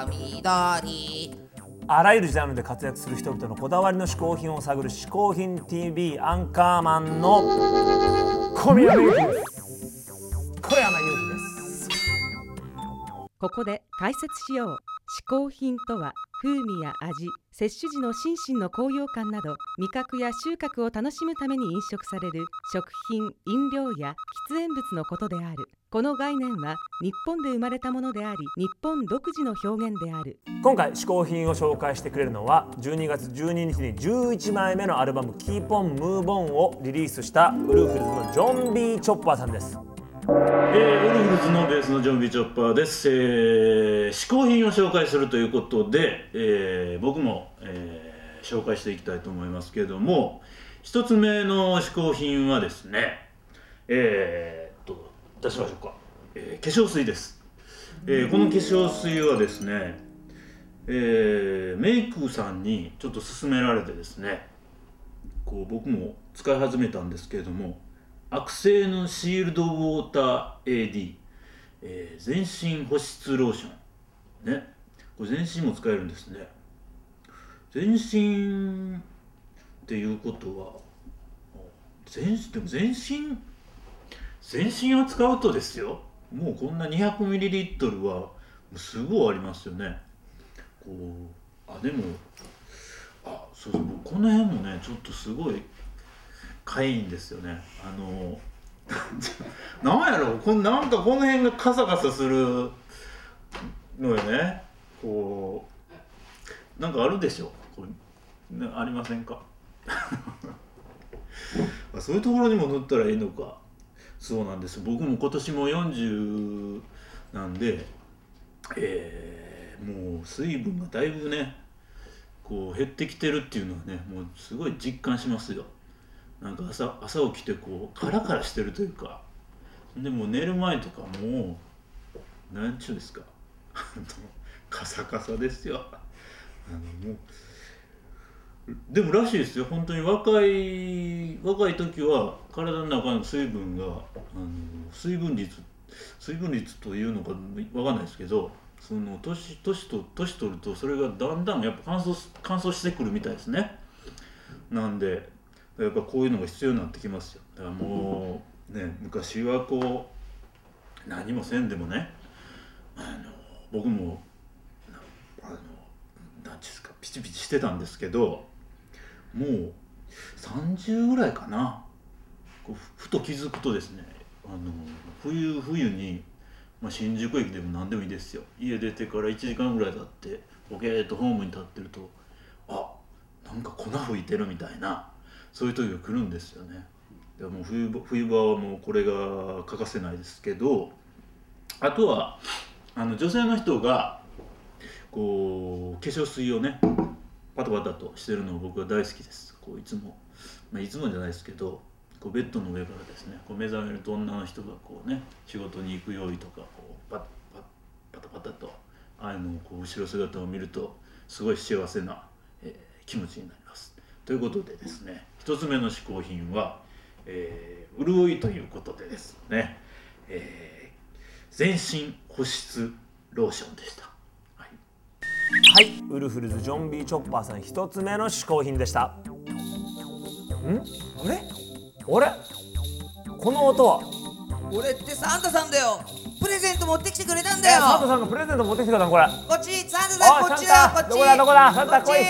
白緑あらゆるジャンルで活躍する人々のこだわりの嗜好品を探る「嗜好品 TV アンカーマン」の小宮山雄飛です。小山雄飛です。ここで解説しよう。嗜好品とは？風味や味摂取時の心身の高揚感など味覚や収穫を楽しむために飲食される食品飲料や喫煙物のことである。この概念は日本で生まれたものであり日本独自の表現である。今回嗜好品を紹介してくれるのは12月12日に11枚目のアルバム「キーポンムーボンをリリースしたウルフルズのジョン・ビー・チョッパーさんです。えー、ウルフルズのベースのジョン・ビーチョッパーです、えー、嗜好品を紹介するということで、えー僕も、えー紹介していきたいと思いますけれども一つ目の嗜好品はですねえー、っと出しましょうか、えー化粧水です、えーこの化粧水はですね、えーメイクさんにちょっと勧められてですねこう僕も使い始めたんですけれどもアクセのシールドウォーター AD、えー全身保湿ローション。ね。これ全身も使えるんですね。全身っていうことは全でも全身？全身を使うとですよもうこんな 200ml はすごいありますよね。こうあでもあそうそうこの辺もねちょっとすごいかいんですよね。あのなんやろこなんかこの辺がカサカサするのよね。こうなんかあるでしょ。こう、ね、ありませんか？そういうところにも塗ったらいいのか。そうなんです。僕も今年も40なんでえーもう水分がだいぶねこう減ってきてるっていうのはねもうすごい実感しますよ。なんか朝朝起きてこうカラカラしてるというかでも寝る前とかもうなんちゅうですか。カサカサですよ。あのもうでもらしいですよ。本当に若い若い時は体の中の水分があの水分率水分率というのかわかんないですけどその年年と年取るとそれがだんだんやっぱ乾燥乾燥してくるみたいですね。なんでやっぱこういうのが必要になってきますよ。だからもうね昔はこう何もせんでもねあの僕もなあの何ていうんですかピチピチしてたんですけどもう30ぐらいかな。ふふと気づくとですねあの冬冬に、まあ、新宿駅でも何でもいいですよ。家出てから1時間ぐらい経ってボケーっとホームに立ってるとあなんか粉吹いてるみたいな。そういう時が来るんですよね。でもう冬場冬場はもうこれが欠かせないですけどあとはあの女性の人がこう化粧水をねパタパタとしてるの僕は大好きです。こういつも、まあ、いつもじゃないですけどこうベッドの上からですねこう目覚めると女の人がこうね仕事に行く用意とかこうパッパッパタパタとああいうのをこう後ろ姿を見るとすごい幸せな、えー気持ちになります。ということでですね一つ目の嗜好品は、えー潤いということでですね、えー全身保湿ローションでした、はい。はい。ウルフルズジョン・ビー・チョッパーさん一つ目の嗜好品でした。ん？あれ？あれ？この音は？俺ってサンタさんだよ。プレゼント持ってきてくれたんえだよ。サンタさんがプレゼント持ってきてくれたのこれ。こっちサンタさんこっちだこっち。どこだどこだサンタ来い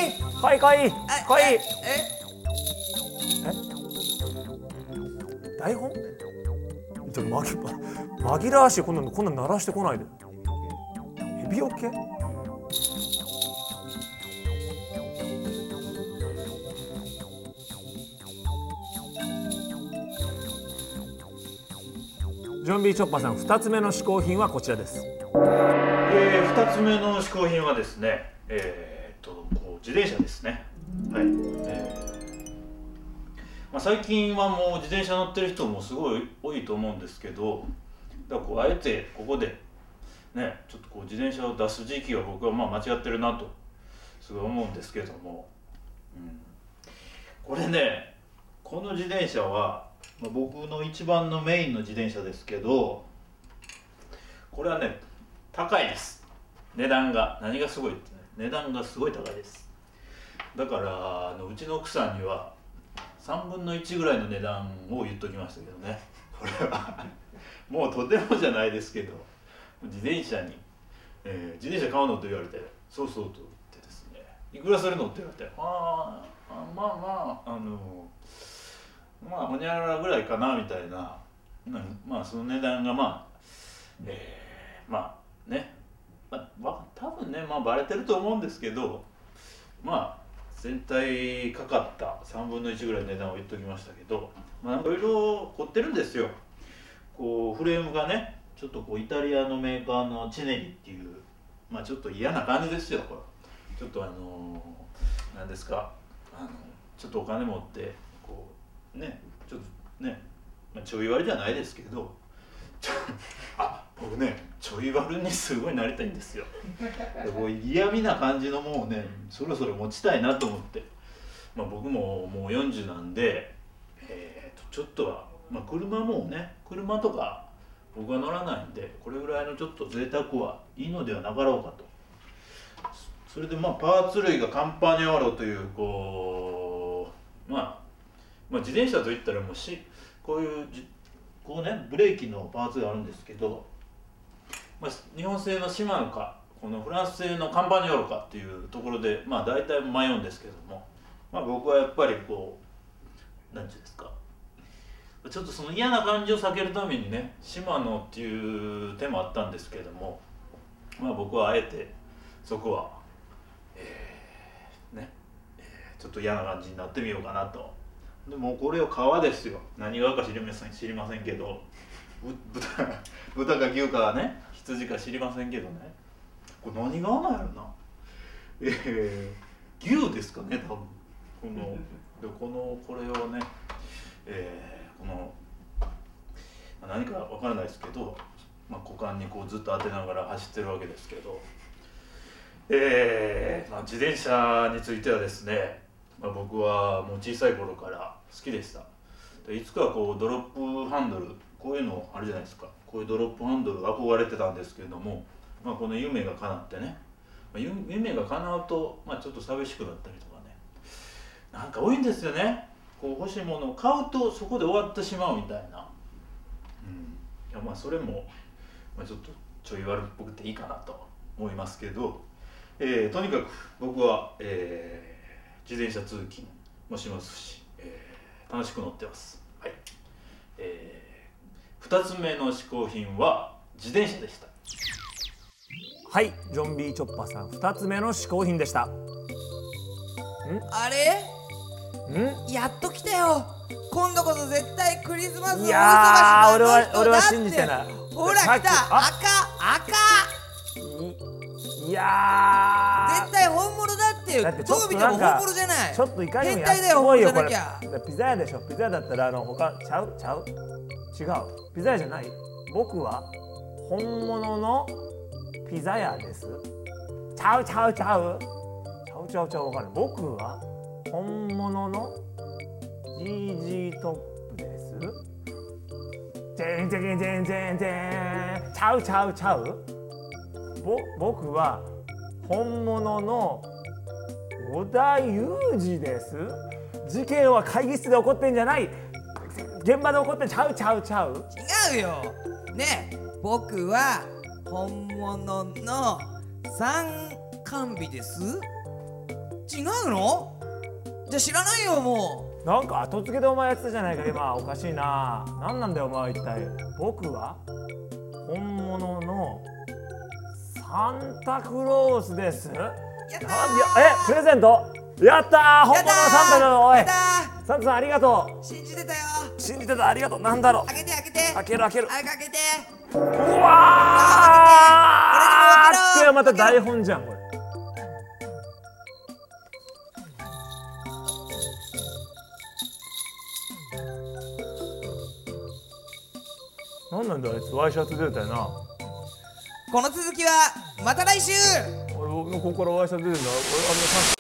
来い来いえ来いえ台本ちょっと紛紛らわしいこんなのこんな鳴らしてこないでヘビオケジョン・ビー・チョッパーさん2つ目の嗜好品はこちらです。えー、2つ目の嗜好品はですねえー、っとこう自転車ですね。はい、えーまあ、最近はもう自転車乗ってる人もすごい多いと思うんですけどだこうあえてここでねちょっとこう自転車を出す時期は僕はまあ間違ってるなとすごい思うんですけども、うん、これねこの自転車は、まあ、僕の一番のメインの自転車ですけどこれはね高いです。値段が。何がすごいってね。値段がすごい高いです。だからあのうちの奥さんには3分の1ぐらいの値段を言っときましたけどね。これはもうとてもじゃないですけど自転車に、えー自転車買うのと言われてそうそうと言ってですね。いくらするのって言われてああまあまああのまあほにゃららぐらいかなみたいな。まあその値段がまあえーまあね、まあ、多分ねまあバレてると思うんですけどまあ全体かかった3分の1ぐらいの値段を言っときましたけどまあいろいろ凝ってるんですよ。こうフレームがねちょっとこうイタリアのメーカーのチェネリっていうまあちょっと嫌な感じですよこれ。ちょっとあの何ですかあのちょっとお金持ってこうねちょっとね、まあ、ちょい割りじゃないですけどちょあ僕ねちょい割りにすごいなりたいんですよ。でこう嫌味な感じのものをねそろそろ持ちたいなと思って、まあ、僕ももう40なんで、えーとちょっとは、まあ、車もね車とか僕は乗らないんでこれぐらいのちょっと贅沢はいいのではなかろうかと。それでまあパーツ類がカンパニャオロというこう、まあ、まあ自転車といったらもうしこういうこうねブレーキのパーツがあるんですけど、まあ、日本製のシマノかこのフランス製のカンパニオロかっていうところでまあ大体迷うんですけども、まあ、僕はやっぱりこう何て言うんですかちょっとその嫌な感じを避けるためにねシマノっていう手もあったんですけれどもまあ僕はあえてそこはえーね、えーちょっと嫌な感じになってみようかなと。でもこれを皮ですよ。何がか知りません知りませんけど。豚豚か牛かね羊か知りませんけどね。これ何がなんやろな。えー、牛ですかね多分。この でこのこれをねえーこのまあ何かわからないですけど、まあ、股間にこうずっと当てながら走ってるわけですけど、えーまあ、自転車についてはですね、まあ、僕はもう小さい頃から好きでした。でいつかはこうドロップハンドルこういうのあるじゃないですかこういうドロップハンドル憧れてたんですけれども、まあ、この夢が叶ってね、まあ、夢が叶うと、まあ、ちょっと寂しくなったりとかね。なんか多いんですよね。こう欲しいものを買うとそこで終わってしまうみたいな、うん、いやまあそれも、まあ、ちょっとちょい悪っぽくていいかなと思いますけど、えーとにかく僕は、えー自転車通勤もしますし、えー楽しく乗ってます。はい、え2つ目の嗜好品は自転車でした。はいジョンビーチョッパーさん2つ目の嗜好品でした。あれ？ん？やっと来たよ。今度こそ絶対クリスマスの大忙しいやーな俺は俺はだって信じてない。ほら来た。赤赤。いいやー。絶対本物だってよだってちょっとどう見ても本物じゃない。ちょっといかにも変態だよ本物じゃなきゃ。ピザ屋でしょ。ピザ屋だったらあの他ちゃうちゃう？違う。ピザ屋じゃない？僕は本物のピザ屋です。ちゃうちゃうちゃう。ちゃうちゃうちゃう。わかる？僕は本物の GG トップです。てんてんてんてんてんちゃうちゃうちゃう。ぼ僕は本物の織田裕二です。事件は会議室で起こってんじゃない。現場で起こってんちゃうちゃうちゃう。違うよ。ねえ僕は本物の参観日です。違うの？じゃあ知らないよもなんか後付けでお前やってたじゃないか。今おかしいな。何なんだよお前は一体。僕は本物のサンタクロースですえプレゼント？やったー。本物のサンタだぞおい。サンタさんありがとー信じてたよ。う信じてた。ありがとう。なんだろう。開けて開けて。開ける開けるあ開けて。うわー。って。また台本じゃんこれ。なんなんだあいつ。ワイシャツ出たよな。この続きはまた来週。俺僕のここからワイシャツ出てるのはあの